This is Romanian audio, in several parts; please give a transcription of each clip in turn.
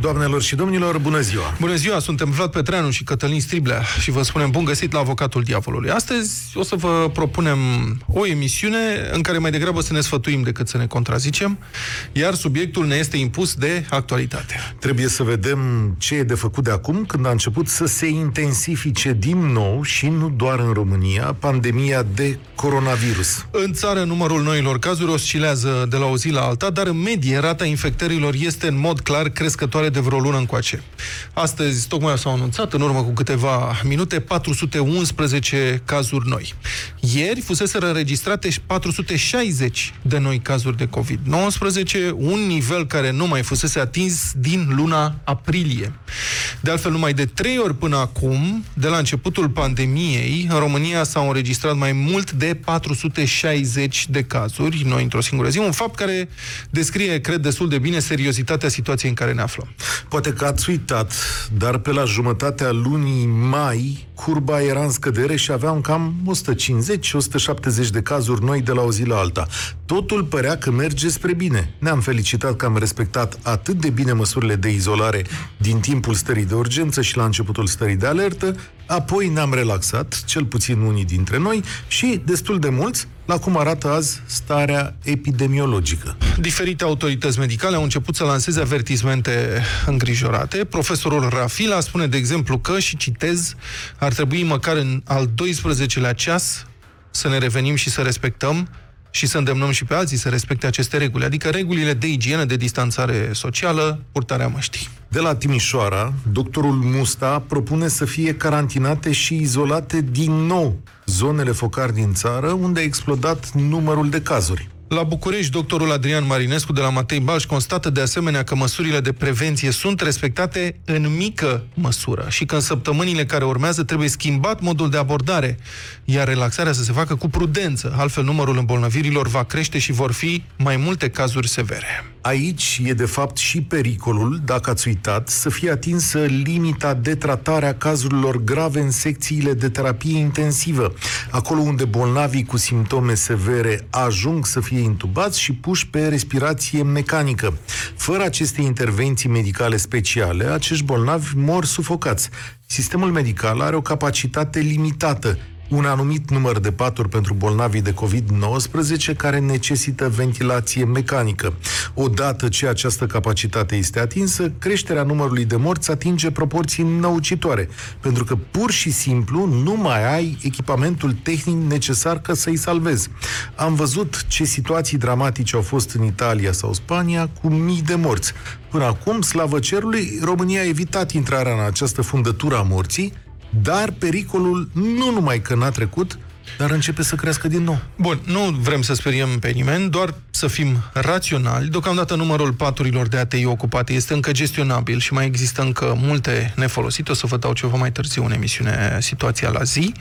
Doamnelor și domnilor, bună ziua! Bună ziua, suntem Vlad Petreanu și Cătălin Striblea și vă spunem bun găsit la Avocatul Diavolului. Astăzi o să vă propunem o emisiune în care mai degrabă să ne sfătuim decât să ne contrazicem, iar subiectul ne este impus de actualitate. Trebuie să vedem ce e de făcut de acum când a început să se intensifice din nou și nu doar în România pandemia de coronavirus. În țară, numărul noilor cazuri oscilează de la o zi la alta, dar în medie rata infectărilor este în mod clar crescătoare de vreo lună încoace. Astăzi, tocmai s-au anunțat, în urmă cu câteva minute, 411 cazuri noi. Ieri fusese înregistrate 460 de noi cazuri de COVID-19, un nivel care nu mai fusese atins din luna aprilie. De altfel, numai de trei ori până acum, de la începutul pandemiei, în România s-au înregistrat mai mult de 460 de cazuri noi într-o singură zi, un fapt care descrie, cred, destul de bine seriozitatea situației în care ne aflăm. Poate că ați uitat, dar pe la jumătatea lunii mai, curba era în scădere și aveam cam 150-170 de cazuri noi de la o zi la alta. Totul părea că merge spre bine. Ne-am felicitat că am respectat atât de bine măsurile de izolare din timpul stării de urgență și la începutul stării de alertă, apoi ne-am relaxat, cel puțin unii dintre noi, și destul de mulți la cum arată azi starea epidemiologică. Diferite autorități medicale au început să lanseze avertismente îngrijorate. Profesorul Rafila spune, de exemplu, că, și citez, ar trebui măcar în al 12-lea ceas să ne revenim și să respectăm și să îndemnăm și pe alții să respecte aceste reguli, adică regulile de igienă, de distanțare socială, purtarea măștii. De la Timișoara, doctorul Musta propune să fie carantinate și izolate din nou zonele focari din țară, unde a explodat numărul de cazuri. La București, doctorul Adrian Marinescu de la Matei Balș constată de asemenea că măsurile de prevenție sunt respectate în mică măsură și că în săptămânile care urmează trebuie schimbat modul de abordare, iar relaxarea să se facă cu prudență, altfel numărul îmbolnăvirilor va crește și vor fi mai multe cazuri severe. Aici e de fapt și pericolul, dacă ați uitat, să fie atinsă limita de tratare a cazurilor grave în secțiile de terapie intensivă, acolo unde bolnavii cu simptome severe ajung să fie intubați și puși pe respirație mecanică. Fără aceste intervenții medicale speciale, acești bolnavi mor sufocați. Sistemul medical are o capacitate limitată un anumit număr de paturi pentru bolnavii de COVID-19 care necesită ventilație mecanică. Odată ce această capacitate este atinsă, creșterea numărului de morți atinge proporții năucitoare, pentru că pur și simplu nu mai ai echipamentul tehnic necesar ca să-i salvezi. Am văzut ce situații dramatice au fost în Italia sau Spania cu mii de morți. Până acum, slavă cerului, România a evitat intrarea în această fundătură a morții, dar pericolul nu numai că n-a trecut, dar începe să crească din nou. Bun, nu vrem să speriem pe nimeni, doar să fim raționali. Deocamdată numărul paturilor de ATI ocupate este încă gestionabil și mai există încă multe nefolosite. O să vă dau ceva mai târziu în emisiune situația la zi.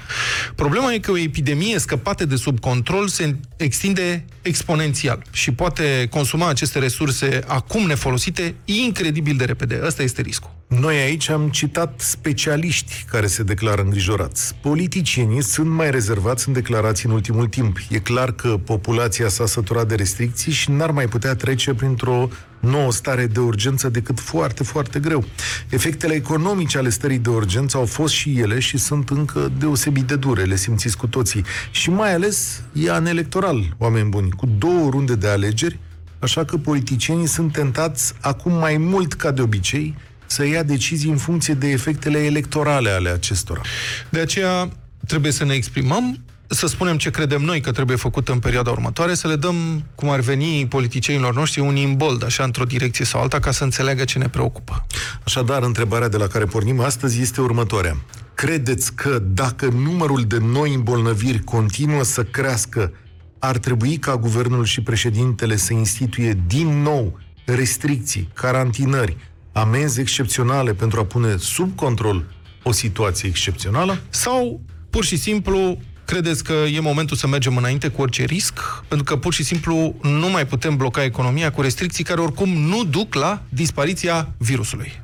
Problema e că o epidemie scăpată de sub control se extinde exponențial și poate consuma aceste resurse acum nefolosite incredibil de repede. Ăsta este riscul. Noi aici am citat specialiști care se declară îngrijorați. Politicienii sunt mai rezervați în declarații în ultimul timp. E clar că populația s-a săturat de restricții și n-ar mai putea trece printr-o nouă stare de urgență decât foarte, foarte greu. Efectele economice ale stării de urgență au fost și ele și sunt încă deosebit de dure, le simțiți cu toții. Și mai ales e an electoral, oameni buni, cu două runde de alegeri, așa că politicienii sunt tentați acum mai mult ca de obicei să ia decizii în funcție de efectele electorale ale acestora. De aceea trebuie să ne exprimăm, să spunem ce credem noi că trebuie făcut în perioada următoare, să le dăm, cum ar veni politicienilor noștri, un imbold, așa, într-o direcție sau alta, ca să înțeleagă ce ne preocupă. Așadar, întrebarea de la care pornim astăzi este următoarea. Credeți că dacă numărul de noi îmbolnăviri continuă să crească, ar trebui ca guvernul și președintele să instituie din nou restricții, carantinări, amenzi excepționale pentru a pune sub control o situație excepțională? Sau, pur și simplu, credeți că e momentul să mergem înainte cu orice risc? Pentru că, pur și simplu, nu mai putem bloca economia cu restricții care oricum nu duc la dispariția virusului.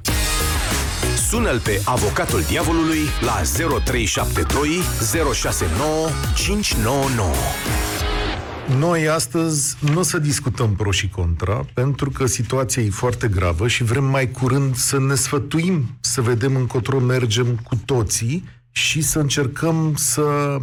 Sună-l pe avocatul diavolului la 0372 069 599. Noi astăzi nu o să discutăm pro și contra, pentru că situația e foarte gravă și vrem mai curând să ne sfătuim, să vedem încotro mergem cu toții și să încercăm să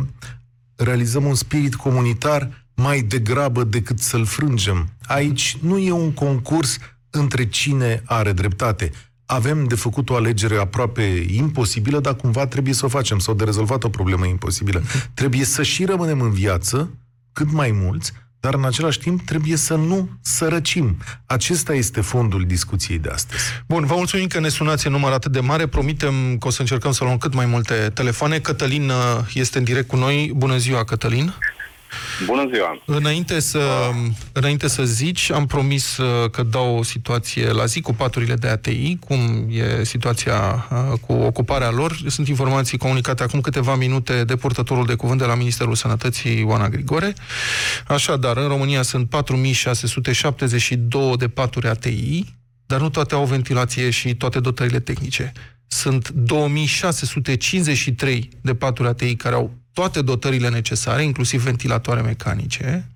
realizăm un spirit comunitar mai degrabă decât să-l frângem. Aici nu e un concurs între cine are dreptate. Avem de făcut o alegere aproape imposibilă, dar cumva trebuie să o facem, sau de rezolvat o problemă imposibilă. Trebuie să și rămânem în viață, cât mai mulți, dar în același timp trebuie să nu sărăcim. Acesta este fondul discuției de astăzi. Bun, vă mulțumim că ne sunați în număr atât de mare. Promitem că o să încercăm să luăm cât mai multe telefoane. Cătălin uh, este în direct cu noi. Bună ziua, Cătălin! Bună ziua! Înainte să, înainte să zici, am promis uh, că dau o situație la zi cu paturile de ATI, cum e situația uh, cu ocuparea lor. Sunt informații comunicate acum câteva minute de purtătorul de cuvânt de la Ministerul Sănătății, Ioana Grigore. Așadar, în România sunt 4672 de paturi ATI, dar nu toate au ventilație și toate dotările tehnice. Sunt 2653 de paturi ATI care au toate dotările necesare, inclusiv ventilatoare mecanice.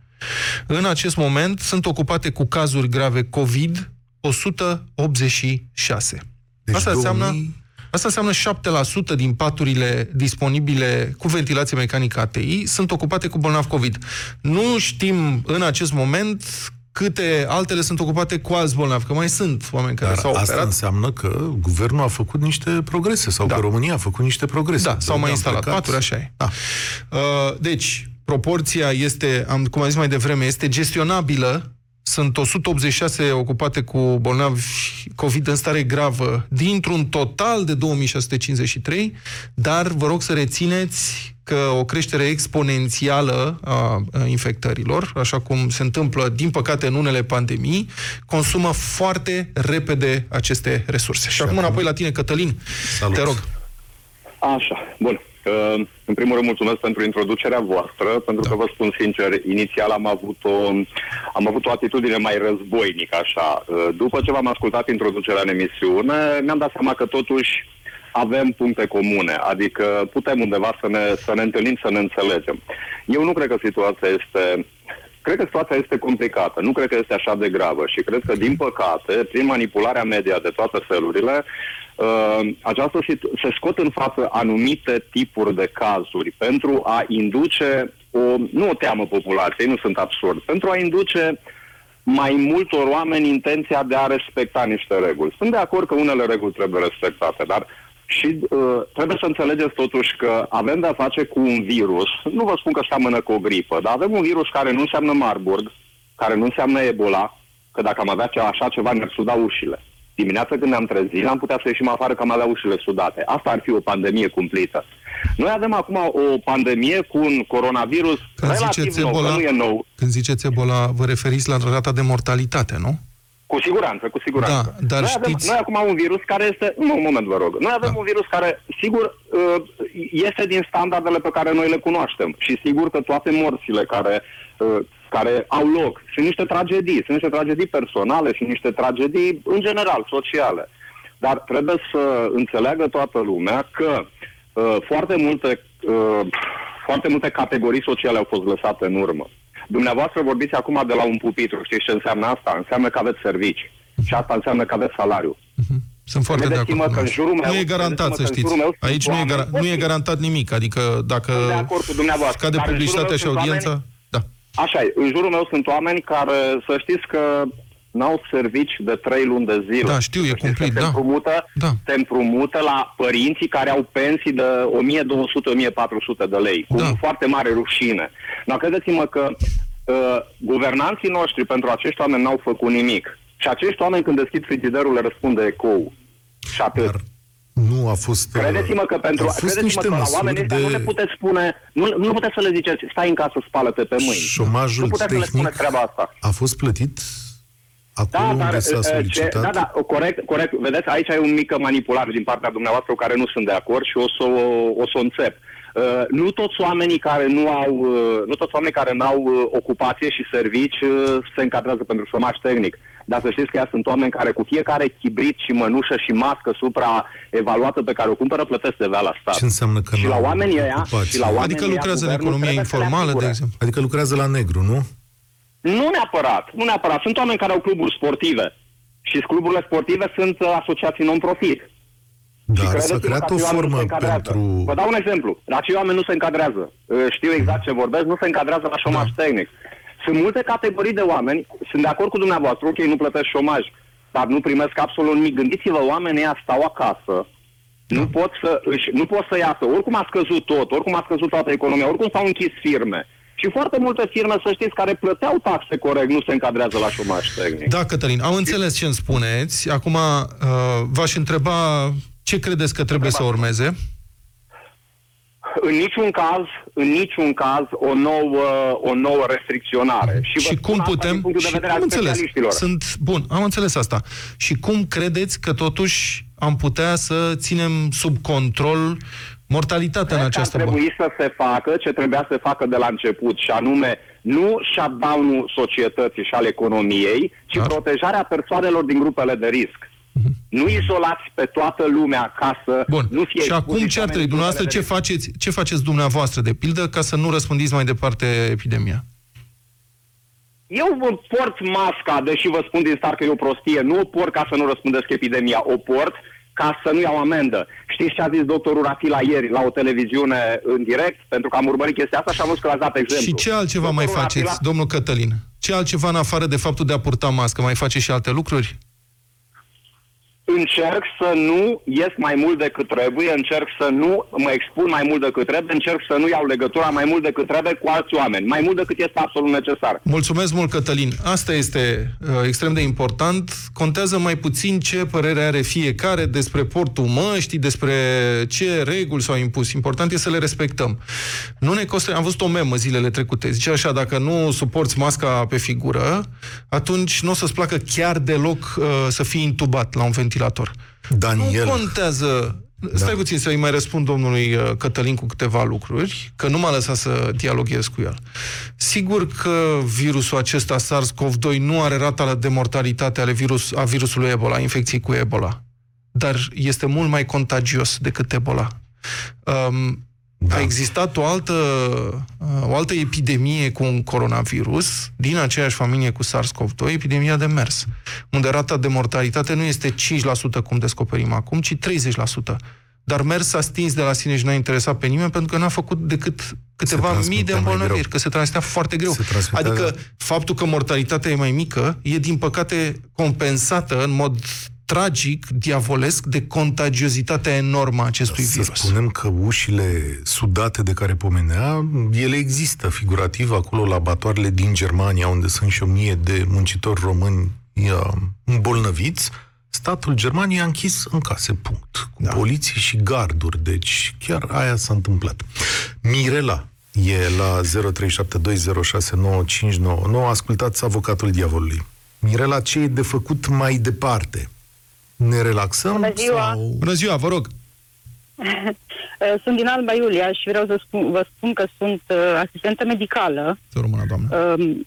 În acest moment sunt ocupate cu cazuri grave COVID 186. Deci asta 2000... înseamnă Asta înseamnă 7% din paturile disponibile cu ventilație mecanică ATI sunt ocupate cu bolnav COVID. Nu știm în acest moment câte altele sunt ocupate cu alți bolnavi, că mai sunt oameni care Dar s-au asta operat. înseamnă că guvernul a făcut niște progrese sau da. că România a făcut niște progrese. Da, s-au mai instalat plecat. paturi, așa e. Da. Uh, deci, proporția este, am, cum am zis mai devreme, este gestionabilă sunt 186 ocupate cu bolnavi COVID în stare gravă dintr-un total de 2653, dar vă rog să rețineți că o creștere exponențială a infectărilor, așa cum se întâmplă, din păcate, în unele pandemii, consumă foarte repede aceste resurse. Și, și acum înapoi la tine, Cătălin. Salut. Te rog. Așa, bun. În primul rând, mulțumesc pentru introducerea voastră, pentru da. că vă spun sincer, inițial am avut, o, am avut o atitudine mai războinică, așa. După ce v-am ascultat introducerea în emisiune, mi-am dat seama că totuși avem puncte comune, adică putem undeva să ne, să ne întâlnim, să ne înțelegem. Eu nu cred că situația este Cred că situația este complicată, nu cred că este așa de gravă și cred că, din păcate, prin manipularea media de toate felurile, uh, aceasta se scot în față anumite tipuri de cazuri pentru a induce o, nu o teamă populației, nu sunt absurd, pentru a induce mai multor oameni intenția de a respecta niște reguli. Sunt de acord că unele reguli trebuie respectate, dar și uh, trebuie să înțelegeți totuși că avem de-a face cu un virus, nu vă spun că seamănă cu o gripă, dar avem un virus care nu înseamnă Marburg, care nu înseamnă Ebola, că dacă am avea așa ceva ne-ar suda ușile. Dimineața când ne-am trezit, am putea să ieșim afară că am avea ușile sudate. Asta ar fi o pandemie cumplită. Noi avem acum o pandemie cu un coronavirus când relativ nou, Ebola, nu e nou. Când ziceți Ebola, vă referiți la rata de mortalitate, nu? Cu siguranță, cu siguranță. Da, dar noi, știți... avem, noi acum un virus care este... Nu, un moment, vă rog. Noi avem da. un virus care, sigur, uh, este din standardele pe care noi le cunoaștem. Și sigur că toate morțile care, uh, care au loc sunt niște tragedii. Sunt niște tragedii personale și niște tragedii, în general, sociale. Dar trebuie să înțeleagă toată lumea că uh, foarte multe... foarte multe categorii sociale au fost lăsate în urmă. Dumneavoastră vorbiți acum de la un pupitru. Știți ce înseamnă asta? Înseamnă că aveți servici. Și asta înseamnă că aveți salariu. Uh-huh. Sunt foarte de acord. Că în jurul meu, nu e garantat, să știți. Meu Aici nu e, gar- nu e garantat nimic. Adică dacă de acord cu dumneavoastră. scade publicitatea și audiența... Oameni, da. Așa e. În jurul meu sunt oameni care, să știți că n-au servici de trei luni de zile. Da, știu, e cumplit, da. Se împrumută, da. se împrumută la părinții care au pensii de 1200-1400 de lei, cu da. foarte mare rușine. Dar credeți-mă că uh, guvernanții noștri pentru acești oameni n-au făcut nimic. Și acești oameni când deschid frigiderul le răspunde ecou. Și atât. Dar nu a fost... Uh, credeți-mă că pentru credeți-mă că la oamenii de... nu le puteți spune, nu, nu puteți să le ziceți, stai în casă, spală-te pe mâini. Șomajul nu puteți tehnic să le spuneți treaba asta. a fost plătit acolo da, unde dar, s-a uh, solicitat? Ce, da, da, corect, corect. Vedeți, aici ai o mică manipulare din partea dumneavoastră cu care nu sunt de acord și o să o, o, să o înțep. Uh, nu toți oamenii care nu au, uh, nu toți oamenii care nu au uh, ocupație și servici uh, se încadrează pentru șomaj tehnic. Dar să știți că ea sunt oameni care cu fiecare chibrit și mănușă și mască supra-evaluată pe care o cumpără plătesc TVA la stat. Ce înseamnă că și nu la au oamenii ăia, ocupație? și la oamenii Adică ăia, lucrează în guvernul economia trebuie să le informală, de asigure. exemplu. Adică lucrează la negru, nu? Nu neapărat, nu neapărat. Sunt oameni care au cluburi sportive. Și cluburile sportive sunt uh, asociații non-profit. Și Dar credeți-mă s-a că creat o acei oameni nu formă se încadrează. pentru... Vă dau un exemplu. Acei oameni nu se încadrează. Uh, Știu exact ce vorbesc, nu se încadrează la șomaj Da. tehnic. Sunt multe categorii de oameni, sunt de acord cu dumneavoastră, ok, nu plătesc șomaj, dar nu primesc absolut nimic. Gândiți-vă, oamenii ăia stau acasă, nu Da. pot să își, nu pot să iasă. Oricum a scăzut tot, oricum a scăzut toată economia, oricum s-au închis firme. Și foarte multe firme, să știți, care plăteau taxe corect, nu se încadrează la șomaj tehnic. Da, Cătălin, am înțeles ce îmi spuneți. Acum uh, v-aș întreba ce credeți că trebuie să urmeze. În niciun caz, în niciun caz, o nouă, o nouă restricționare. Și, vă Și spun cum asta putem... din punctul de Și vedere am al înțeles. specialiștilor. Sunt... Bun, am înțeles asta. Și cum credeți că totuși am putea să ținem sub control mortalitatea în Cred că această ar boală? trebui să se facă ce trebuia să se facă de la început, și anume nu shutdown-ul societății și al economiei, ci Da. protejarea persoanelor din grupele de risc. Nu izolați pe toată lumea ca să Bun. nu fie și acum expuși ce ar oamenii trebui? din Dumneavoastră, ce grupele de risc. faceți, ce faceți dumneavoastră, de pildă, ca să nu răspândiți mai departe epidemia? Eu vă port masca, deși vă spun din start că e o prostie, nu o port ca să nu răspundesc epidemia, o port ca să nu iau amendă. Știți ce a zis doctorul Rafila ieri la o televiziune în direct? Pentru că am urmărit chestia asta și am văzut că l-ați dat exemplu. Și ce altceva mai Doctorul faceți, Rafila- domnul Cătălin? Ce altceva în afară de faptul de a purta mască? Mai faceți și alte lucruri? Încerc să nu ies mai mult decât trebuie, încerc să nu mă expun mai mult decât trebuie, încerc să nu iau legătura mai mult decât trebuie cu alți oameni, mai mult decât este absolut necesar. Mulțumesc mult, Cătălin. Asta este uh, extrem de important. Contează mai puțin ce părere are fiecare despre portul măștii, despre ce reguli s-au impus. Important e să le respectăm. Nu ne costă... Am văzut o memă zilele trecute. Zice așa, dacă nu suporți masca pe figură, atunci nu o să-ți placă chiar deloc uh, să fii intubat la un ventilator. Daniel, Nu contează. Stai puțin să-i mai răspund domnului uh, Cătălin cu câteva lucruri, că nu m-a lăsat să dialoghez cu el. Sigur că virusul acesta SARS-CoV-2 nu are rata de mortalitate ale virus, a virusului Ebola, infecției cu Ebola, dar este mult mai contagios decât Ebola. Um, Da. A existat o altă, uh, o altă epidemie cu un coronavirus din aceeași familie cu SARS-CoV-2, epidemia de MERS, unde rata de mortalitate nu este 5% cum descoperim acum, ci 30%. Dar MERS s-a stins de la sine și n-a interesat pe nimeni pentru că n-a făcut decât câteva mii transmitea de mai îmbolnăviri, greu. că se transmitea foarte greu. Se transmitea- Adică faptul că mortalitatea e mai mică e, din păcate, compensată în mod tragic, diavolesc, de contagiozitatea enormă a acestui să virus. spunem că ușile sudate de care pomenea, ele există figurativ acolo la batoarele din Germania, unde sunt și o mie de muncitori români ia, îmbolnăviți, statul Germaniei a închis în case, punct. Cu da. poliții și garduri, deci chiar aia s-a întâmplat. Mirela e la 0372069599. Ascultați avocatul diavolului. Mirela, ce e de făcut mai departe? Ne relaxăm? Bună ziua! Sau... Bună ziua, vă rog! Uh, Sunt din Alba Iulia și vreau să spun, vă spun că sunt uh, asistentă medicală. Să rămână, doamnă. Um,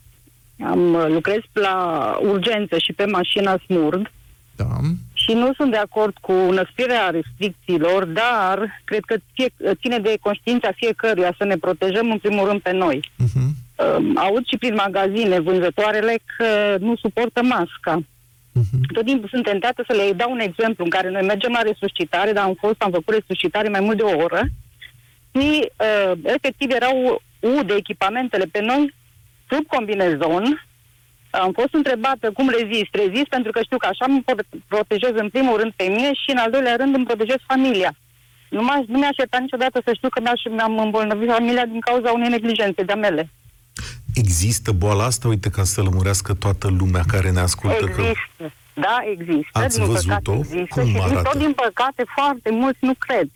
am, uh, lucrez la urgență și pe mașina smurd Da. și nu sunt de acord cu năsprirea restricțiilor, dar cred că fie, ține de conștiința fiecăruia să ne protejăm în primul rând pe noi. Uh-huh. Um, aud și prin magazine vânzătoarele că nu suportă masca. Uh-huh. Tot timpul sunt tentată să le dau un exemplu în care noi mergem la resuscitare, dar am fost, am făcut resuscitare mai mult de o oră și uh, efectiv erau U de echipamentele pe noi sub combinezon. Am fost întrebată cum rezist. Rezist pentru că știu că așa mă pro- protejez în primul rând pe mine și în al doilea rând îmi protejez familia. Nu, m-aș, nu mi-aș aștepta niciodată să știu că mi-aș, mi-am îmbolnăvit familia din cauza unei neglijențe de-a mele. Există boala asta? Uite, ca să lămurească toată lumea care ne ascultă. Că... Există. Da, există. Ați din văzut-o? păcate există Cum și din, arată? tot din păcate foarte mulți nu cred.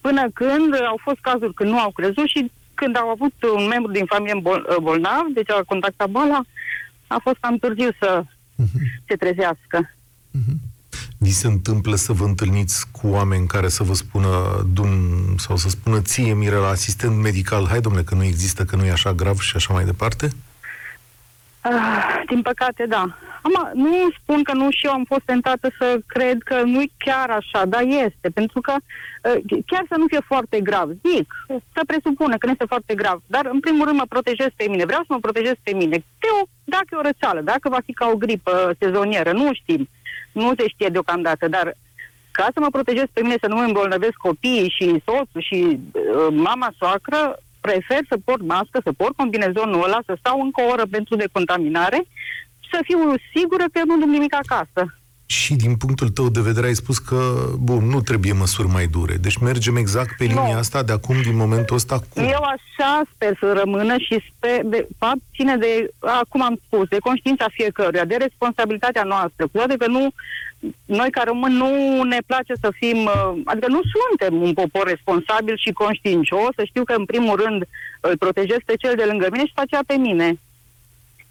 Până când au fost cazuri când nu au crezut și când au avut un membru din familie bol- bolnav, deci a contactat boala, a fost cam târziu să Mhm. se trezească. Vi se întâmplă să vă întâlniți cu oameni care să vă spună dum, sau să spună ție, Mirela, asistent medical, hai domnule, că nu există, că nu e așa grav și așa mai departe? Ah, din păcate, da. Am, nu spun că nu și eu am fost tentată să cred că nu e chiar așa, dar este. Pentru că uh, chiar să nu fie foarte grav, zic, să presupune că nu este foarte grav, dar în primul rând mă protejez pe mine. Vreau să mă protejez pe mine. De o, dacă e o răceală, dacă va fi ca o gripă sezonieră, nu știm. Nu se știe deocamdată, dar ca să mă protejez pe mine să nu mă îmbolnăvesc copiii și soțul și uh, mama soacră, prefer să port mască, să port combinezonul ăla, să stau încă o oră pentru decontaminare, să fiu sigură că nu duc nimic acasă. Și din punctul tău de vedere ai spus că, bun, nu trebuie măsuri mai dure. Deci mergem exact pe linia Nu. asta de acum, din momentul ăsta, cu... Eu așa sper să rămână și sper, de fapt, ține de, cum am spus, de conștiința fiecăruia, de responsabilitatea noastră. Cu toate că nu, noi ca români nu ne place să fim, uh, adică nu suntem un popor responsabil și conștiincios, să știu că în primul rând îl protejez pe cel de lângă mine și pe aceea pe mine.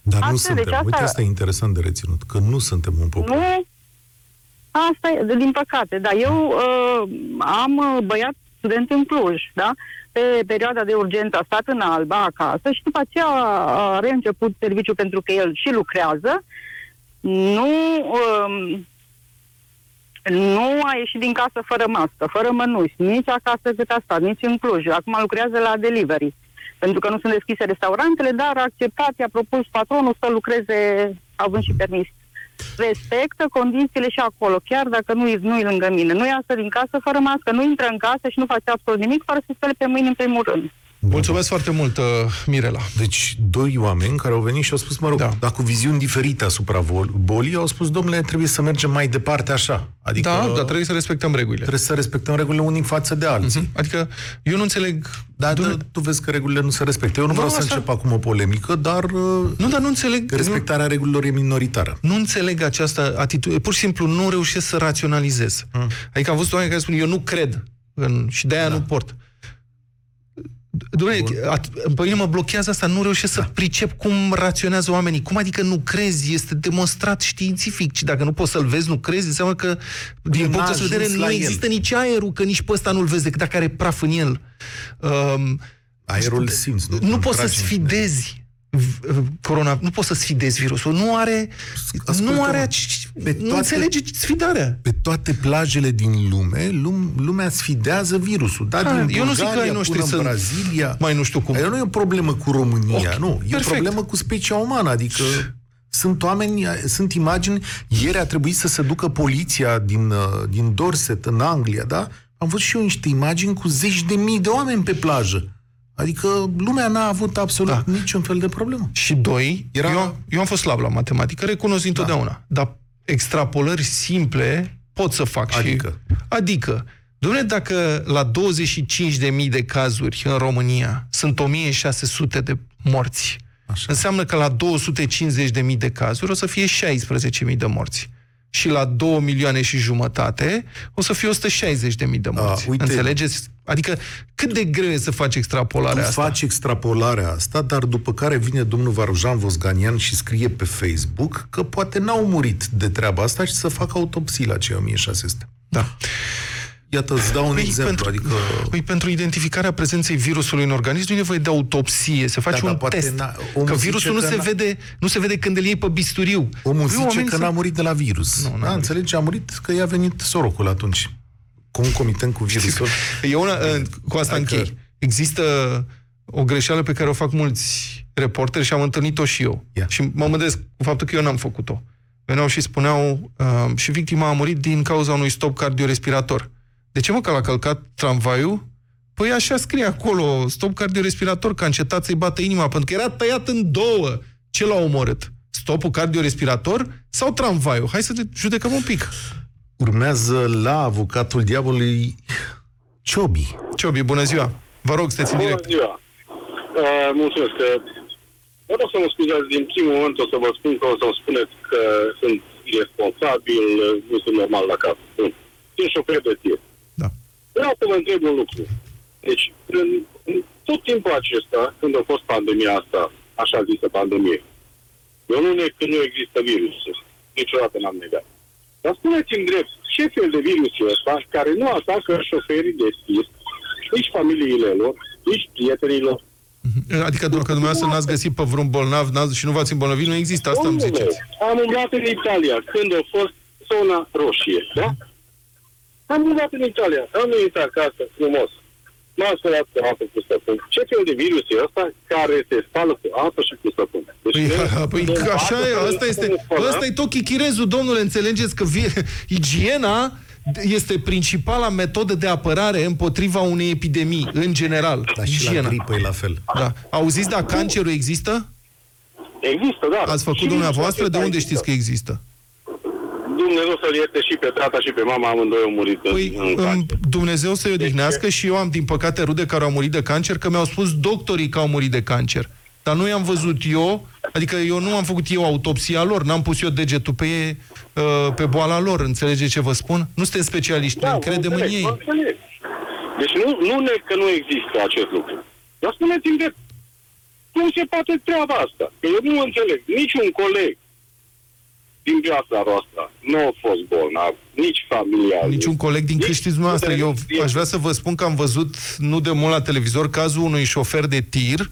Dar nu Asta, suntem. deci asta- Uite, asta e interesant de reținut, că nu suntem un popor. Nu? Asta e, din păcate, da. Eu uh, am uh, băiat student în Cluj, da? Pe perioada de urgență a stat în Alba acasă și după aceea a reînceput serviciu pentru că el și lucrează. Nu, um, nu a ieșit din casă fără mască, fără mănuși, nici acasă cât a stat, nici în Cluj. Acum lucrează la delivery. Pentru că nu sunt deschise restaurantele, dar a acceptat, i-a propus patronul să lucreze având și permis respectă condițiile și acolo, chiar dacă nu-i, nu-i lângă mine. Nu iasă din casă fără mască, nu intră în casă și nu face absolut nimic fără să spele pe mâini în primul rând. Mulțumesc foarte mult, uh, Mirela. Deci, doi oameni care au venit și au spus, mă rog, Da. da. dar cu viziuni diferite asupra vol- bolii, au spus, domnule, trebuie să mergem mai departe așa. Adică Da, dar trebuie să respectăm regulile. trebuie să respectăm regulile unii față de alții. Mhm. Adică eu nu înțeleg... Dar Dom'le, tu, tu vezi că regulile nu se respectă. Eu nu, Nu, vreau să asta- încep acum o polemică, dar uh, Nu, dar nu înțeleg... Nu, respectarea regulilor e minoritară. nu înțeleg această atitudine. Pur și simplu nu reușesc să raționalizez. Mm. Adică am văzut oameni care spun, eu nu cred în, și de-aia da. nu port. Dom'le, at- pe mine mă blochează asta, nu reușesc da. să pricep cum raționează oamenii. Cum adică nu crezi? Este demonstrat științific. Și dacă nu poți să-l vezi, nu crezi, înseamnă că, din n-a punctul de vedere, ajuns nu la el. există nici aerul, că nici pe ăsta nu-l vezi decât dacă are praf în el. Um, Aerul simți, nu? nu Când poți să tragi în tine. sfidezi v- corona, nu poți să sfidezi virusul. Nu are, Ascultă-mă, nu are, aci- pe nu toate- înțelege sfidarea. Pe toate plajele din lume, lum- lumea sfidează virusul. Da, Ha, din eu nu zic că ai Bulgaria noștri până în sunt Brazilia. mai nu știu cum. Aia nu e o problemă cu România, Ok, nu. E perfect. o problemă cu specia umană, adică sunt oameni, sunt imagini, ieri a trebuit să se ducă poliția din, uh, din Dorset, în Anglia, da? Am văzut și eu niște imagini cu zeci de mii de oameni pe plajă. Adică lumea n-a avut absolut Da. niciun fel de problemă. Și doi, Era- Era... eu, eu am fost slab la matematică, recunosc întotdeauna. Da. Dar extrapolări simple pot să fac. Adică? Și, adică, Dom'le, dacă la 25.000 de cazuri în România sunt 1.600 de morți, Așa. înseamnă că la 250.000 de cazuri o să fie 16.000 de morți. Și la 2 milioane și jumătate o să fie 160.000 de morți. A, uite- Înțelegeți? Adică cât de greu e să faci Tu extrapolarea asta? faci extrapolarea asta, dar după care vine domnul Varujan Vosganian și scrie pe Facebook că poate n-au murit de treaba asta și să facă autopsii la cei 1600. Da. Iată, îți dau un Păi, exemplu, pentru, adică... Păi pentru identificarea prezenței virusului în organism nu e nevoie de autopsie, se face Da, dar un poate test. n-a- omul Că zice virusul nu că se, n-a- vede, nu se vede când îl iei pe bisturiu. Omul Păi, zice oamenii că să- n-a murit de la virus. Nu, n-a da, murit. înțelegi? A murit că i-a venit sorocul atunci. Concomitent cu virusul. E una, cu asta Adică- închei. Există o greșeală pe care o fac mulți reporteri și am întâlnit-o și eu. Ia. Și mă mândresc cu faptul că eu n-am făcut-o. Veneau și spuneau uh, și victima a murit din cauza unui stop cardiorespirator. De ce mă că l-a călcat tramvaiul? Păi așa scrie acolo, stop cardiorespirator, că a încetat să-i bată inima, pentru că era tăiat în două. Ce l-a omorât? Stopul cardiorespirator sau tramvaiul? Hai să te judecăm un pic. Urmează la avocatul diavolului Ciobi. Ciobi, bună ziua! Vă rog, sunteți în Bună direct. ziua! Uh, mulțumesc că... Vă rog să mă scuzați, din primul moment o să vă spun că o să-mi spuneți că sunt irresponsabil, nu sunt normal la cap. Bun. Sunt șofer de tir. Da. Vreau să vă întreb un lucru. Deci, în, în tot timpul acesta, când a fost pandemia asta, așa zisă pandemie, eu nu neg că nu există virusul. Niciodată n-am negat. Dar spuneți-mi drept ce fel de virus e ăsta care nu atacă șoferii de tir, nici familiile lor, nici prietenilor. Adică dacă dumneavoastră n-ați găsit pe vreun bolnav n-ați, și nu v-ați îmbolnăvit, nu există, asta îmi Domnule, ziceți. Am umblat în Italia când a fost zona roșie, da? Am umblat în Italia, am venit acasă, frumos. M-am spălat cu apă cu săpun. Ce fel de virus e ăsta care se spală cu apă și cu săpun? Deci, Păi, ne- păi ne așa bată e, să asta ne este, spălăm. ăsta e tot chichirezul, domnule, înțelegeți că vie, igiena este principala metodă de apărare împotriva unei epidemii, în general. Dar și la igiena. gripă e la fel. Da. Auziți, da, cancerul există? Există, da. Ați făcut Și dumneavoastră? De acesta unde există. știți că există? Dumnezeu să-l ierte și pe tata și pe mama, amândoi au murit Păi, în în cancer. Dumnezeu să-i odihnească și eu am, din păcate, rude care au murit de cancer, că mi-au spus doctorii că au murit de cancer. Dar nu i-am văzut eu, adică eu nu am făcut eu autopsia lor, n-am pus eu degetul pe ei, uh, pe boala lor, înțelegeți ce vă spun? Nu suntem specialiști, noi Da, încredem vă în înțeleg, ei. vă înțeleg. Deci nu, nu ne că nu există acest lucru. Dar spuneți-mi de cum se poate treaba asta? Că eu nu înțeleg. Niciun coleg din viața noastră nu a fost bolnav, nici familial. Niciun coleg din Nici- cât știți dumneavoastră. Eu Nici- aș vrea să vă spun că am văzut nu de mult la televizor cazul unui șofer de tir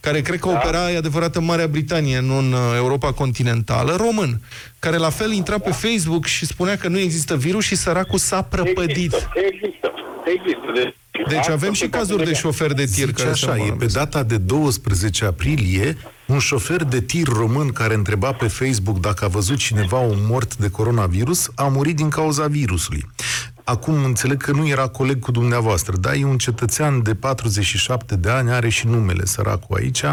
care cred că opera, e adevărat, în Marea Britanie, nu în uh, Europa continentală, român, care la fel intra pe Facebook și spunea că nu există virus și săracul s-a prăpădit. Există, există. există. De, Deci asta avem și se cazuri de poate șoferi de tir Zice care se așa, e pe îmbolnăvesc. data de 12 aprilie, un șofer de tir român care întreba pe Facebook dacă a văzut cineva un mort de coronavirus, a murit din cauza virusului. Acum înțeleg că nu era coleg cu dumneavoastră, dar e un cetățean de 47 de ani, are și numele săracul aici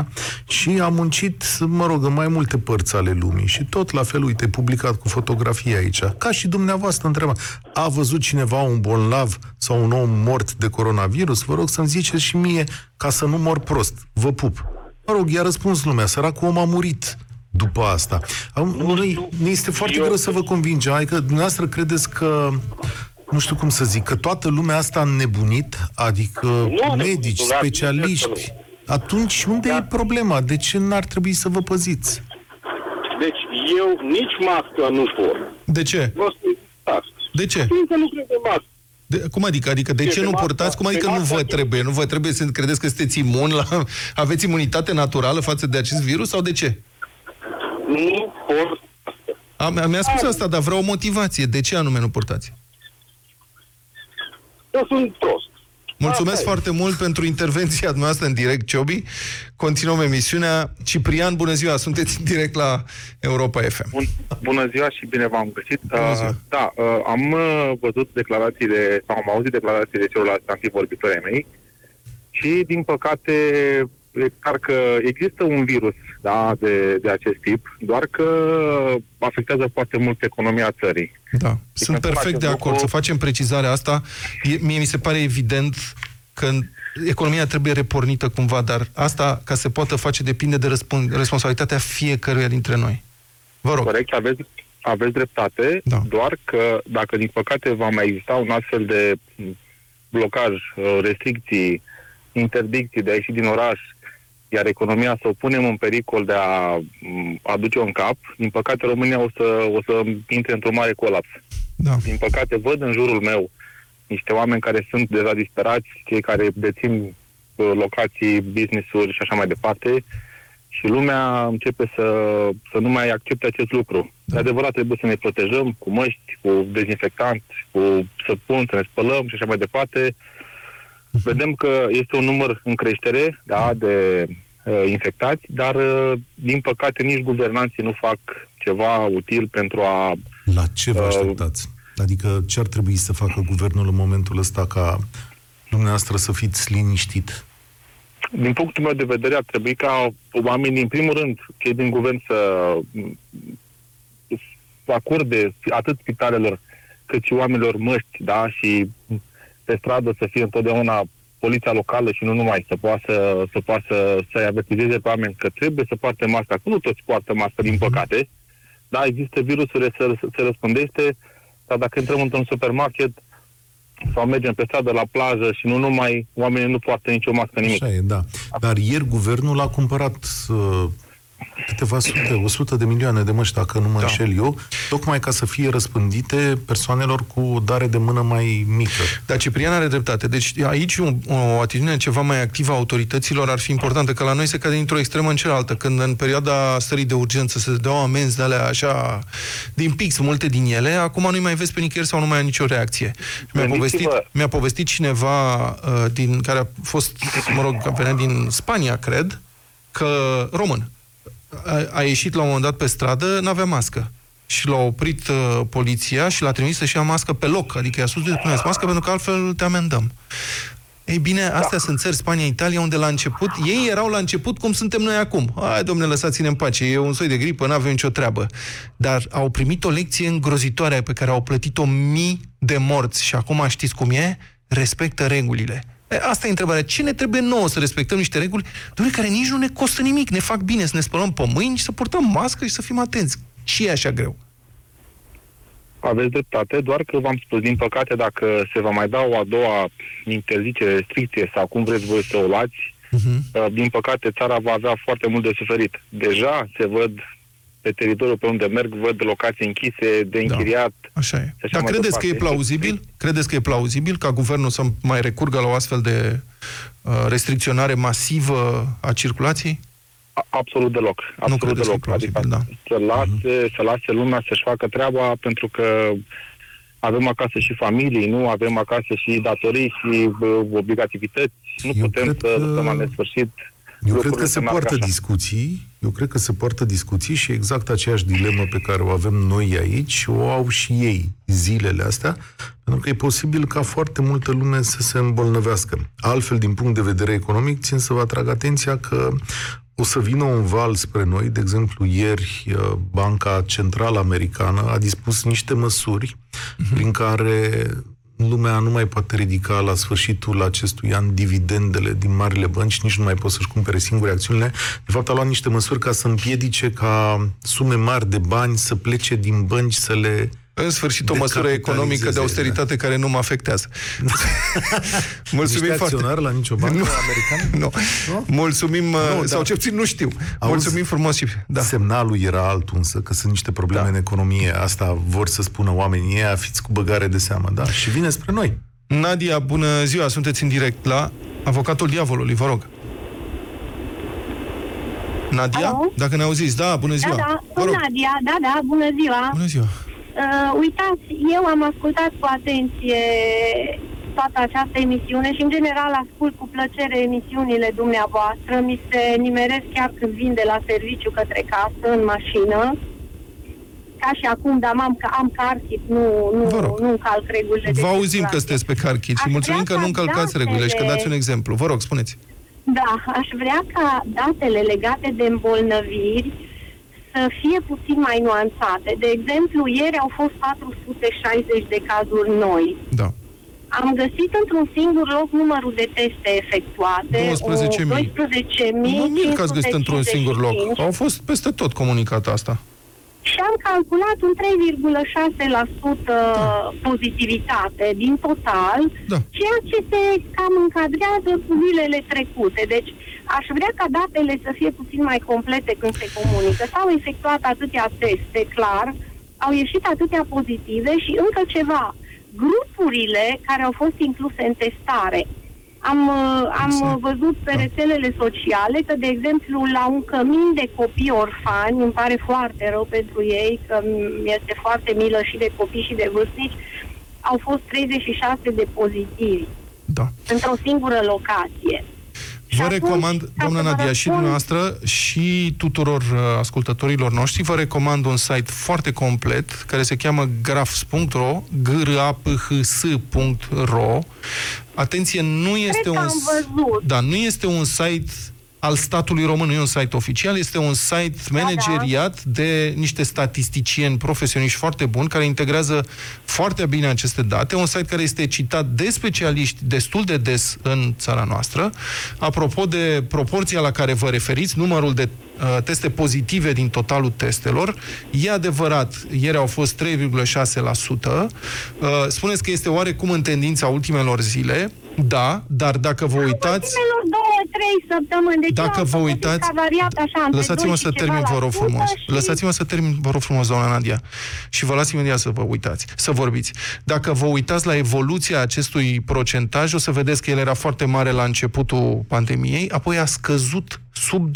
și a muncit, mă rog, în mai multe părți ale lumii și tot la fel, uite, publicat cu fotografie aici. Ca și dumneavoastră întreba, a văzut cineva un bolnav sau un om mort de coronavirus? Vă rog să-mi ziceți și mie ca să nu mor prost. Vă pup. Mă rog, i-a răspuns lumea, săracul om a murit după asta. Am, noi, ne este foarte eu- greu să vă convingem, adică dumneavoastră credeți că nu știu cum să zic, că toată lumea asta a nebunit, adică a medici, nebunit, dar specialiști, bineînțeles atunci unde Da. e problema? De ce n-ar trebui să vă păziți? Deci eu nici mască nu port. De ce? Vă spun asta. De ce? Fiindcă nu cred în mască. De, cum adică? Adică de Ce, ce pe nu masca- purtați? Cum adică pe nu masca- vă trebuie? Nu vă trebuie să credeți că sunteți imun la... Aveți imunitate naturală față de acest virus sau de ce? Nu port Am, mi-a spus asta, dar vreau o motivație. De ce anume nu purtați? Eu sunt prost. Mulțumesc Asta e. foarte mult pentru intervenția noastră în direct, Ciobi. Continuăm emisiunea. Ciprian, bună ziua, sunteți în direct la Europa FM. Bun, bună ziua și bine v-am găsit. Bună ziua. Uh, da, uh, am uh, văzut declarațiile, sau am auzit declarațiile celorlalți antivorbitori ai mei și, din păcate, e clar că există un virus da, de, de acest tip, doar că afectează foarte mult economia țării. Da, sunt că perfect de facem acord. lucru- Să facem precizarea asta. E, mie mi se pare evident că economia trebuie repornită cumva, dar asta, ca să poată face, depinde de răspun- responsabilitatea fiecăruia dintre noi. Vă rog. Corect, aveți, aveți dreptate, Da. doar că dacă, din păcate, va mai exista un astfel de blocaj, uh, restricții, interdicții de a ieși din oraș, iar economia să o punem în pericol de a m, aduce în cap, din păcate România o să, o să intre într-un mare colaps. Da. Din păcate văd în jurul meu niște oameni care sunt deja disperați, cei care dețin uh, locații, business-uri și așa mai departe, și lumea începe să, să nu mai accepte acest lucru. Da. De adevărat, trebuie să ne protejăm cu măști, cu dezinfectant, cu săpun, să ne spălăm și așa mai departe. Vedem că este un număr în creștere da, de uh, infectați, dar, uh, din păcate, nici guvernanții nu fac ceva util pentru a La ce vă Uh, așteptați? Adică ce ar trebui să facă guvernul în momentul ăsta ca dumneavoastră să fiți liniștit? din punctul meu de vedere, ar trebui ca oamenii, în primul rând, cei din guvern să să acorde atât spitalelor cât și oamenilor măști, da, și pe stradă să fie întotdeauna poliția locală și nu numai, să poată să, să, poată să, să-i avertizeze pe oameni că trebuie să poarte masca, că nu toți poartă mască, din păcate. Da, există virusurile, se, se răspândește, dar dacă intrăm într-un supermarket sau mergem pe stradă la plajă și nu numai, oamenii nu poartă nicio mască, nimic. Așa e, da. Dar ieri guvernul a cumpărat uh, câteva sute, 100 de milioane de măști, dacă nu mă Da. înșel eu, tocmai ca să fie răspândite persoanelor cu o dare de mână mai mică. Dar Ciprian are dreptate. Deci aici un, o atitudine ceva mai activă a autorităților ar fi importantă, că la noi se cade dintr-o extremă în cealaltă. Când în perioada stării de urgență se dau amenzi de alea așa din pix, multe din ele, acum nu mai vezi pe nicăieri sau nu mai ai nicio reacție. Și Mi-a Gândiți-vă- povestit, mi-a povestit cineva uh, din, care a fost, mă rog, a venit din Spania, cred, că român, a, a ieșit la un moment dat pe stradă, n-avea mască. Și l-a oprit uh, poliția și l-a trimis să-și ia mască pe loc. Adică i-a spus, puneți mască pentru că altfel te amendăm. Ei bine, astea sunt țări, Spania, Italia, unde la început, ei erau la început cum suntem noi acum. Hai, domnule, lăsați-ne în pace, e un soi de gripă, n-avem nicio treabă. Dar au primit o lecție îngrozitoare pe care au plătit-o mii de morți și acum știți cum e? Respectă regulile. E, Asta e întrebarea. Ce ne trebuie nouă să respectăm niște reguli, doamne, care nici nu ne costă nimic, ne fac bine să ne spălăm pe mâini și să purtăm mască și să fim atenți. Și e așa greu. Aveți dreptate, doar că v-am spus, din păcate, dacă se va mai da o a doua interzicere, restricție sau cum vreți voi să o luați, uh, din păcate țara va avea foarte mult de suferit. Deja se văd pe teritoriul pe unde merg, văd locații închise, de închiriat. Așa e. Și așa Dar mai credeți că e departe. plauzibil? Credeți că e plauzibil ca guvernul să mai recurgă la o astfel de uh, restricționare masivă a circulației? A- Absolut deloc. Absolut credeți că e deloc. plauzibil, adică da. să lase, să lase lumea să-și facă treaba, pentru că avem acasă și familii, nu? Avem acasă și datorii și uh, obligativități. Nu Eu putem cred să că- lăsăm la nesfârșit Eu cred lucrurile că să se meargă poartă așa. discuții, eu cred că se poartă discuții și exact aceeași dilemă pe care o avem noi aici, o au și ei zilele astea, pentru că e posibil ca foarte multă lume să se îmbolnăvească. Altfel, din punct de vedere economic, țin să vă atrag atenția că o să vină un val spre noi. De exemplu, ieri uh, Banca Centrală Americană a dispus niște măsuri prin care lumea nu mai poate ridica la sfârșitul acestui an dividendele din marile bănci, nici nu mai pot să-și cumpere singure acțiunile. De fapt, a luat niște măsuri ca să împiedice ca sume mari de bani să plece din bănci să le În sfârșit, o măsură Decapitalizeze, economică de austeritate care nu mă afectează. Mulțumim Ești foarte acționar la nicio bancă Nu. americană? Nu. Mulțumim, nu, dar- sau ce puțin nu știu. Auzi, Mulțumim frumos și... Da. Semnalul era altul, însă, că sunt niște probleme Da. în economie. Asta vor să spună oamenii ăia, fiți cu băgare de seamă, da? Și vine spre noi. Nadia, bună ziua, sunteți în direct la Avocatul Diavolului, vă rog. Nadia, Alo? dacă ne auziți, da, bună ziua. Da, da, vă sunt rog. Nadia, da, da, bună ziua. Bună ziua. Uh, uitați, eu am ascultat cu atenție toată această emisiune și, în general, ascult cu plăcere emisiunile dumneavoastră. Mi se nimeresc chiar când vin de la serviciu către casă, în mașină. Ca și acum, dar am, am car kit, nu, Vă nu, rog. nu încalc regulile de Vă auzim că circulație. sunteți pe carchit și Aș mulțumim vrea că nu ca încălcați regulile și că dați un datele- exemplu. Vă rog, spuneți. Da, aș vrea ca datele legate de îmbolnăviri să fie puțin mai nuanțate. De exemplu, ieri au fost 460 de cazuri noi. Da. Am găsit într-un singur loc numărul de teste efectuate. 12.000. o 12.000. Mă mir că ați găsit într-un singur loc. 555. Au fost peste tot comunicat asta. Și am calculat un 3,6% pozitivitate din total, Da. ceea ce se cam încadrează cu zilele trecute. Deci aș vrea ca datele să fie puțin mai complete când se comunică. S-au efectuat atâtea teste, clar, au ieșit atâtea pozitive și încă ceva. Grupurile care au fost incluse în testare am, uh, am Exact. uh, văzut pe Da. rețelele sociale că, de exemplu, la un cămin de copii orfani, îmi pare foarte rău pentru ei, că mm, este foarte milă și de copii și de vârstnici, au fost 36 de pozitivi Da. într-o singură locație. Și Vă atunci, recomand, ca doamna să vă Nadia, și răspund- dumneavoastră și tuturor uh, ascultătorilor noștri, vă recomand un site foarte complet care se cheamă grafs.ro, g r a p h s.ro. Atenție, nu este că un am văzut. Da, nu este un site al statului român, nu e un site oficial, este un site Da, manageriat de niște statisticieni profesioniști foarte buni care integrează foarte bine aceste date, un site care este citat de specialiști destul de des în țara noastră. Apropo de proporția la care vă referiți, numărul de uh, teste pozitive din totalul testelor, e adevărat, ieri au fost 3,6%. Uh, spuneți că este oarecum în tendința ultimelor zile, da, dar dacă vă uitați... Ultimelor două trei săptămâni. Deci Dacă eu vă am uitați, că a variat așa între lăsați-mă 2 să și ceva termin, vă la rog sută frumos. Și... Lăsați-mă să termin, vă rog frumos, doamna Nadia. Și vă las imediat să vă uitați, să vorbiți. Dacă vă uitați la evoluția acestui procentaj, o să vedeți că el era foarte mare la începutul pandemiei, apoi a scăzut sub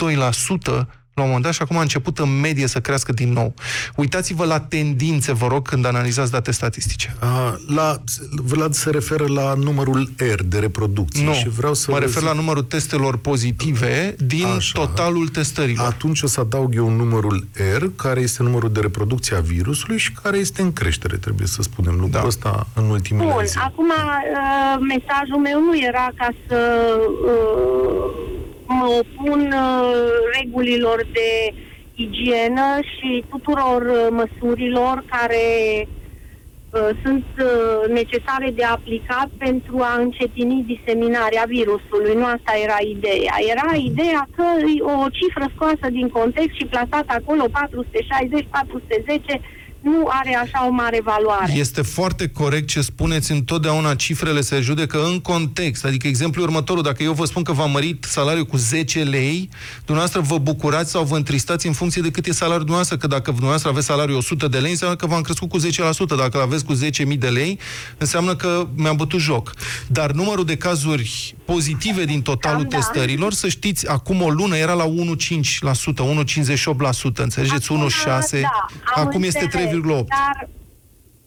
2% la un moment dat și acum a început în medie să crească din nou. Uitați-vă la tendințe, vă rog, când analizați date statistice. A, la, Vlad se referă la numărul R de reproducție. Nu, și vreau să mă vă refer zic- la numărul testelor pozitive din Așa. totalul testărilor. Atunci o să adaug eu numărul R, care este numărul de reproducție a virusului și care este în creștere, trebuie să spunem lucrul Da. ăsta în ultimele Bun, zile. acum uh, mesajul meu nu era ca să uh, mă opun uh, regulilor de igienă și tuturor uh, măsurilor care uh, sunt uh, necesare de aplicat pentru a încetini diseminarea virusului. Nu asta era ideea. Era ideea că o cifră scoasă din context și plasată acolo 460-410 nu are așa o mare valoare. Este foarte corect ce spuneți, întotdeauna cifrele se judecă în context. Adică exemplul următorul, dacă eu vă spun că v-am mărit salariul cu 10 lei, dumneavoastră vă bucurați sau vă întristați în funcție de cât e salariul dumneavoastră, că dacă dumneavoastră aveți salariul 100 de lei, înseamnă că v-am crescut cu 10%. Dacă îl aveți cu 10.000 de lei, înseamnă că mi-am bătut joc. Dar numărul de cazuri pozitive din totalul Cam da. testărilor, să știți, acum o lună era la 1,5%, 1,58%, înțelegeți? 1,6%. da, am acum este înțeles, 3,8%. Dar,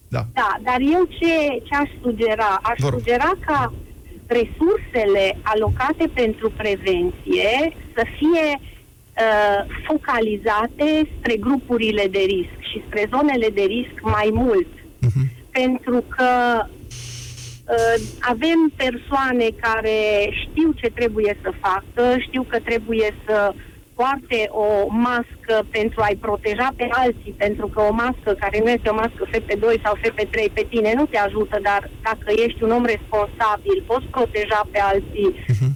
Da. da, dar eu ce, ce aș sugera? Aș Vă rog. sugera ca resursele alocate pentru prevenție să fie uh, focalizate spre grupurile de risc și spre zonele de risc mai mult. Pentru că uh, avem persoane care știu ce trebuie să facă, știu că trebuie să poarte o mască pentru a-i proteja pe alții, pentru că o mască care nu este o mască FP2 sau FP3 pe tine nu te ajută, dar dacă ești un om responsabil, poți proteja pe alții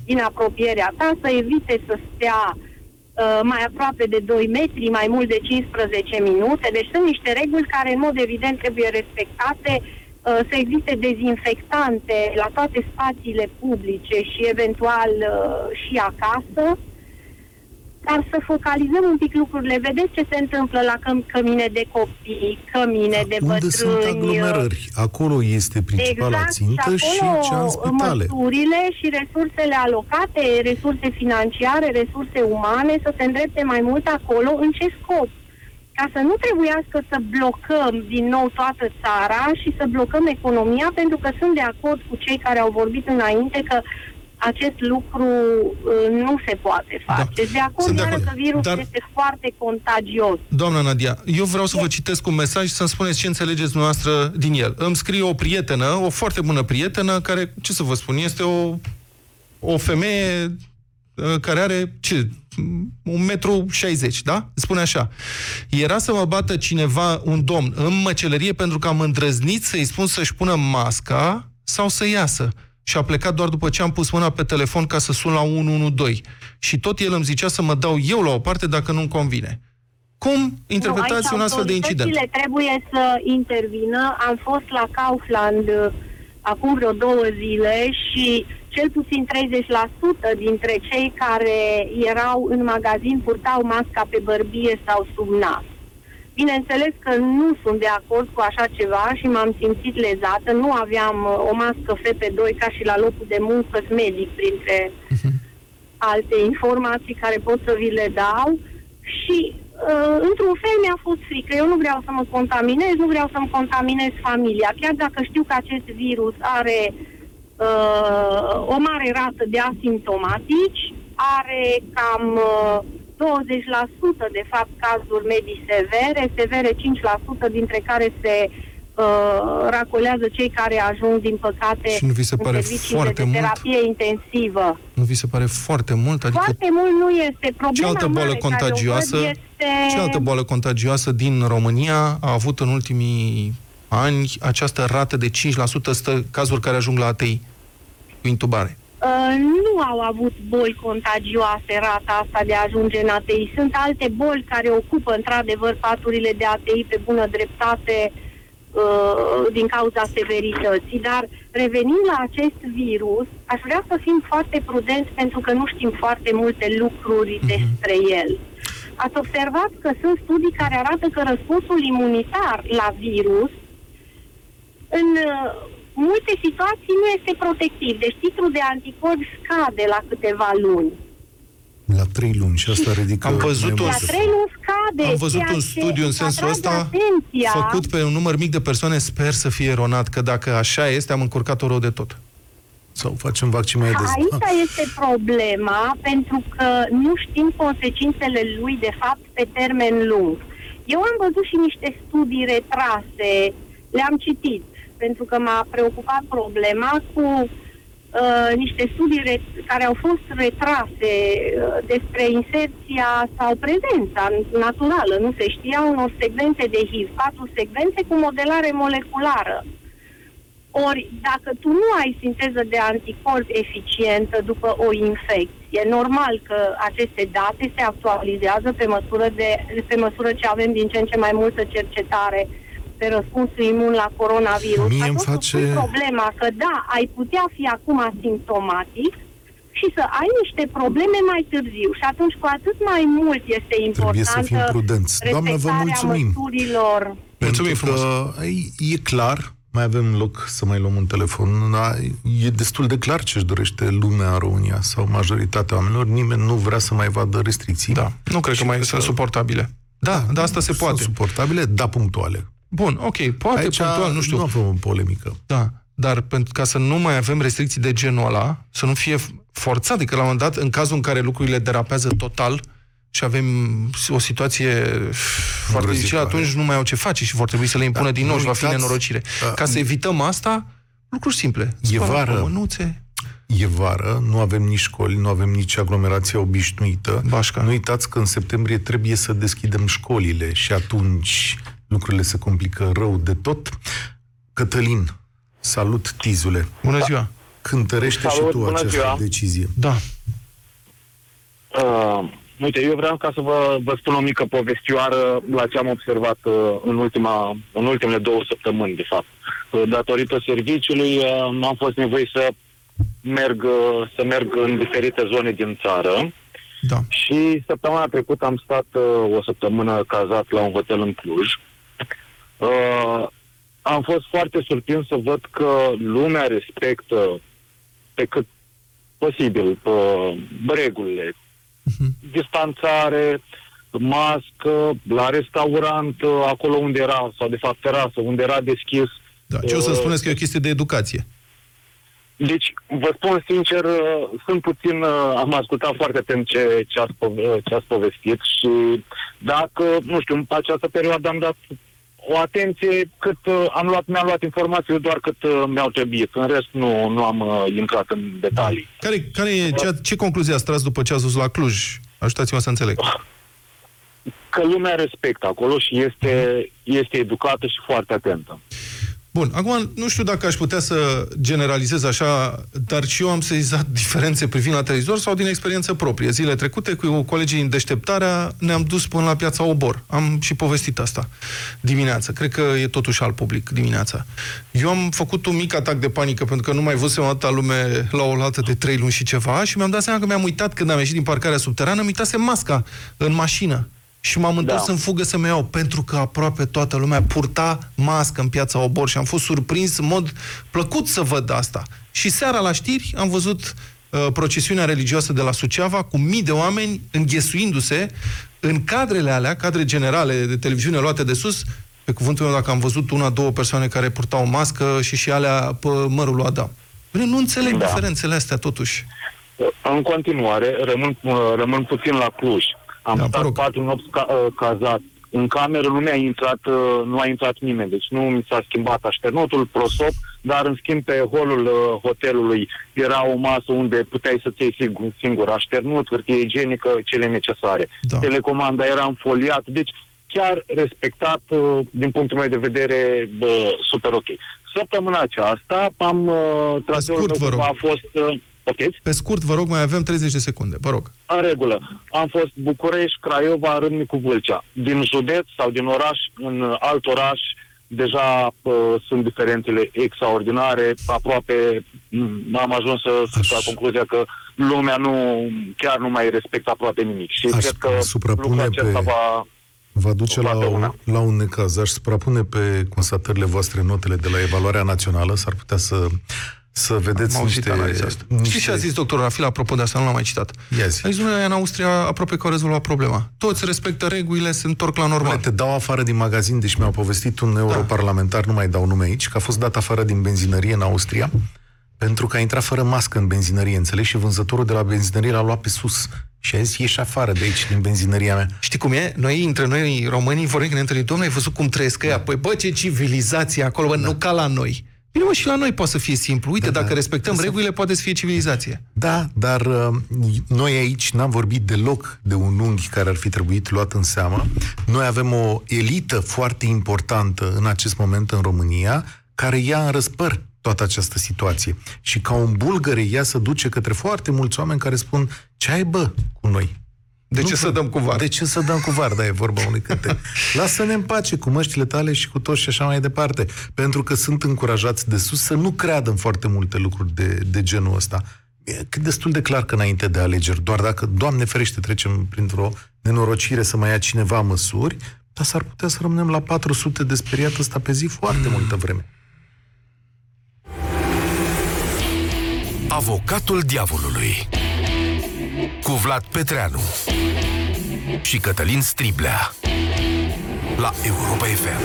din apropierea ta, să evite să stea uh, mai aproape de 2 metri, mai mult de 15 minute. Deci sunt niște reguli care, în mod evident, trebuie respectate, uh, să existe dezinfectante la toate spațiile publice și, eventual, uh, și acasă dar să focalizăm un pic lucrurile. Vedeți ce se întâmplă la căm- cămine de copii, cămine de Unde bătrâni. sunt aglomerări? Acolo este principala Exact, țintă și, și acolo cea în spitale. măsurile și resursele alocate, resurse financiare, resurse umane, să se îndrepte mai mult acolo. În ce scop? Ca să nu trebuiască să blocăm din nou toată țara și să blocăm economia, pentru că sunt de acord cu cei care au vorbit înainte că acest lucru uh, nu se poate face. Da. De acord, Sunt de iară acord. că virusul Dar- este foarte contagios. Doamna Nadia, eu vreau să vă citesc un mesaj și să-mi spuneți ce înțelegeți dumneavoastră din el. Îmi scrie o prietenă, o foarte bună prietenă, care, ce să vă spun, este o, o femeie uh, care are, ce, un metru 60, da? Spune așa. Era să mă bată cineva, un domn, în măcelărie pentru că am îndrăznit să-i spun să-și pună masca sau să iasă. Și a plecat doar după ce am pus mâna pe telefon ca să sun la 112. Și tot el îmi zicea să mă dau eu la o parte dacă nu-mi convine. Cum interpretați Nu, un aici astfel de incident? autoritățile trebuie să intervină. Am fost la Kaufland uh, acum vreo două zile și cel puțin 30% dintre cei care erau în magazin purtau masca pe bărbie sau sub nas. Bineînțeles că nu sunt de acord cu așa ceva și m-am simțit lezată. Nu aveam uh, o mască FP2 ca și la locul de muncă medic printre alte informații care pot să vi le dau și uh, într-un fel mi-a fost frică. Eu nu vreau să mă contaminez, nu vreau să-mi contaminez familia, chiar dacă știu că acest virus are uh, o mare rată de asimptomatici, are cam uh, 20% de fapt cazuri medii severe, severe 5% dintre care se uh, racolează cei care ajung, din păcate, Și nu vi se în pare serviciile foarte de mult? terapie intensivă. Nu vi se pare foarte mult? Adică Foarte mult nu este. Problema ce altă boală mare care o contagioasă, văd este... ce altă boală contagioasă din România a avut în ultimii ani această rată de 5% stă cazuri care ajung la ATI cu intubare? Uh, nu au avut boli contagioase rata asta de a ajunge în ATI. Sunt alte boli care ocupă într-adevăr paturile de ATI pe bună dreptate uh, din cauza severității. Dar revenind la acest virus, aș vrea să fim foarte prudenți pentru că nu știm foarte multe lucruri despre el. Ați observat că sunt studii care arată că răspunsul imunitar la virus în uh, multe situații nu este protectiv. Deci titlul de anticorpi scade la câteva luni. La trei luni și asta ridică... Am văzut mai un- La multe. trei luni scade. Am văzut ceea un ce studiu în îți sensul atrage ăsta atenția. făcut pe un număr mic de persoane, sper să fie eronat, că dacă așa este, am încurcat-o rău de tot. Sau facem vaccin mai des. Aici este problema, pentru că nu știm consecințele lui, de fapt, pe termen lung. Eu am văzut și niște studii retrase, le-am citit, pentru că m-a preocupat problema cu uh, niște studii re- care au fost retrase uh, despre inserția sau prezența naturală, nu se știa, unor secvențe de HIV, patru secvențe cu modelare moleculară. Ori, dacă tu nu ai sinteză de anticorpi eficientă după o infecție, normal că aceste date se actualizează pe măsură, de, pe măsură ce avem din ce în ce mai multă cercetare pe răspunsul imun la coronavirus. Mie îmi Atunci face- pui problema că da, ai putea fi acum asimptomatic și să ai niște probleme mai târziu. Și atunci cu atât mai mult este importantă să fim prudenți. Doamnă, vă respectarea mulțumim. măsurilor Mulțumim Pentru că e, e clar, mai avem loc să mai luăm un telefon, da, e destul de clar ce își dorește lumea în România sau majoritatea oamenilor. Nimeni nu vrea să mai vadă restricții. Da, nu cred că mai sunt suportabile. Da, da, asta se Sunt poate. suportabile, da punctuale. Bun, ok, poate Aici punctual, nu știu. nu avem o polemică. Da, dar pentru ca să nu mai avem restricții de genul ăla, să nu fie forțat, adică la un moment dat, în cazul în care lucrurile derapează total și avem o situație foarte dificilă, atunci nu mai au ce face și vor trebui să le impună Da, din nou nu și va fi uitați, nenorocire. da, Ca să evităm asta, lucruri simple. E Spălăm vară. pe Mânuțe. E vară, nu avem nici școli, nu avem nici aglomerația obișnuită. Bașca. Nu uitați că în septembrie trebuie să deschidem școlile și atunci lucrurile se complică rău de tot. Cătălin, salut, Tizule. Bună ziua! Cântărește Salut, și tu bună această ziua. decizie. Da. Uh, uite, eu vreau ca să vă, vă spun o mică povestioară la ce am observat uh, în, ultima, în ultimele două săptămâni, de fapt. Uh, datorită serviciului uh, am fost nevoit să merg, uh, să merg în diferite zone din țară Da. și săptămâna trecută am stat uh, o săptămână cazat la un hotel în Cluj. Uh, am fost foarte surprins să văd că lumea respectă pe cât posibil uh, regulile. Distanțare, mască, la restaurant, uh, acolo unde era, sau de fapt terasă, unde era deschis. da. Ce o să Uh, spuneți că e o chestie de educație? Deci, vă spun sincer, uh, sunt puțin, uh, am ascultat foarte atent ce, ce, ați, pove- ce ați povestit și dacă, nu știu, în această perioadă am dat o atenție cât uh, am luat, mi-am luat informații doar cât uh, mi-au trebuit. În rest nu, nu am uh, intrat în detalii. Care, care e, ce, ce concluzie ați tras după ce ați dus la Cluj? Ajutați-mă să înțeleg. Că lumea respectă acolo și este, este educată și foarte atentă. Bun, acum nu știu dacă aș putea să generalizez așa, dar și eu am sezizat diferențe privind la televizor sau din experiență proprie. Zile trecute cu colegii în deșteptarea ne-am dus până la piața Obor. Am și povestit asta dimineața. Cred că e totuși alt public dimineața. Eu am făcut un mic atac de panică pentru că nu mai văzusem atâta lume la o lată de trei luni și ceva și mi-am dat seama că mi-am uitat când am ieșit din parcarea subterană, mi uitasem masca în mașină. Și m-am întors Da. în fugă să-mi iau, pentru că aproape toată lumea purta mască în piața Obor și am fost surprins în mod plăcut să văd asta. Și seara la știri am văzut uh, procesiunea religioasă de la Suceava cu mii de oameni înghesuindu-se în cadrele alea, cadre generale de televiziune luate de sus, pe cuvântul meu, dacă am văzut una, două persoane care purtau o mască și și alea pe mărul lui Adam. Bine, nu înțeleg Da. diferențele astea totuși. În continuare, rămân, uh, rămân puțin la Cluj. Am Da, vă stat rog. patru nopți ca, uh, cazat. În cameră nu mi-a intrat, uh, nu a intrat nimeni, deci nu mi s-a schimbat așternutul, prosop, dar în schimb pe holul uh, hotelului era o masă unde puteai să-ți iei singur, singur așternut, hârtie igienică, cele necesare. Da. Telecomanda era înfoliat, deci chiar respectat uh, din punctul meu de vedere bă, super ok. Săptămâna aceasta am uh, traseul scurt, meu vă rog. a fost uh, ok. Pe scurt, vă rog, mai avem 30 de secunde. Vă rog. În regulă. Am fost București, Craiova, Râmnicu, Vâlcea. Din județ sau din oraș în alt oraș deja uh, sunt diferențele extraordinare, aproape m- am ajuns să, să la concluzia că lumea nu chiar nu mai respectă aproape nimic. Și Aș cred că suprapune lucrul acesta pe- va... Va duce la, Toată o, una. la un necaz. Aș suprapune pe constatările voastre notele de la evaluarea națională. S-ar putea să, să vedeți Am auzit niște... analiza asta. niște... Știți ce a zis doctorul Rafil apropo de asta? Nu l-am mai citat. Ia zi. A zis, "Domnule, în Austria aproape că au rezolvat problema. Toți respectă regulile, se întorc la normal. Te dau afară din magazin, deci mi-au povestit un europarlamentar, nu mai dau nume aici, că a fost dat afară din benzinărie în Austria pentru că a intrat fără mască în benzinărie, înțelegi? Și vânzătorul de la benzinărie l-a luat pe sus. Și a zis, ieși afară de aici, din benzinăria mea. Știi cum e? Noi, între noi, românii, vorbim când ne întâlnim, domnule, ai văzut cum trăiesc ăia? Păi, bă, ce civilizație acolo, bă, nu ca la noi. Bine, mă, și la noi poate să fie simplu. Uite, Da, dacă da. respectăm Să- regulile, poate să fie civilizație. Da, dar uh, noi aici n-am vorbit deloc de un unghi care ar fi trebuit luat în seamă. Noi avem o elită foarte importantă în acest moment în România care ia în răspăr toată această situație. Și ca un bulgăre ea se duce către foarte mulți oameni care spun ce ai bă cu noi? De Nu ce să vă- dăm cu var? De ce să dăm cu var? Da, e vorba unui cântec. Lasă-ne în pace cu măștile tale și cu toți și așa mai departe. Pentru că sunt încurajați de sus să nu creadă în foarte multe lucruri de, de genul ăsta. E cât destul de clar că înainte de alegeri, doar dacă, Doamne ferește, trecem printr-o nenorocire să mai ia cineva măsuri, dar s-ar putea să rămânem la 400 de speriat ăsta pe zi foarte multă vreme. Avocatul diavolului cu Vlad Petreanu și Cătălin Striblea la Europa FM.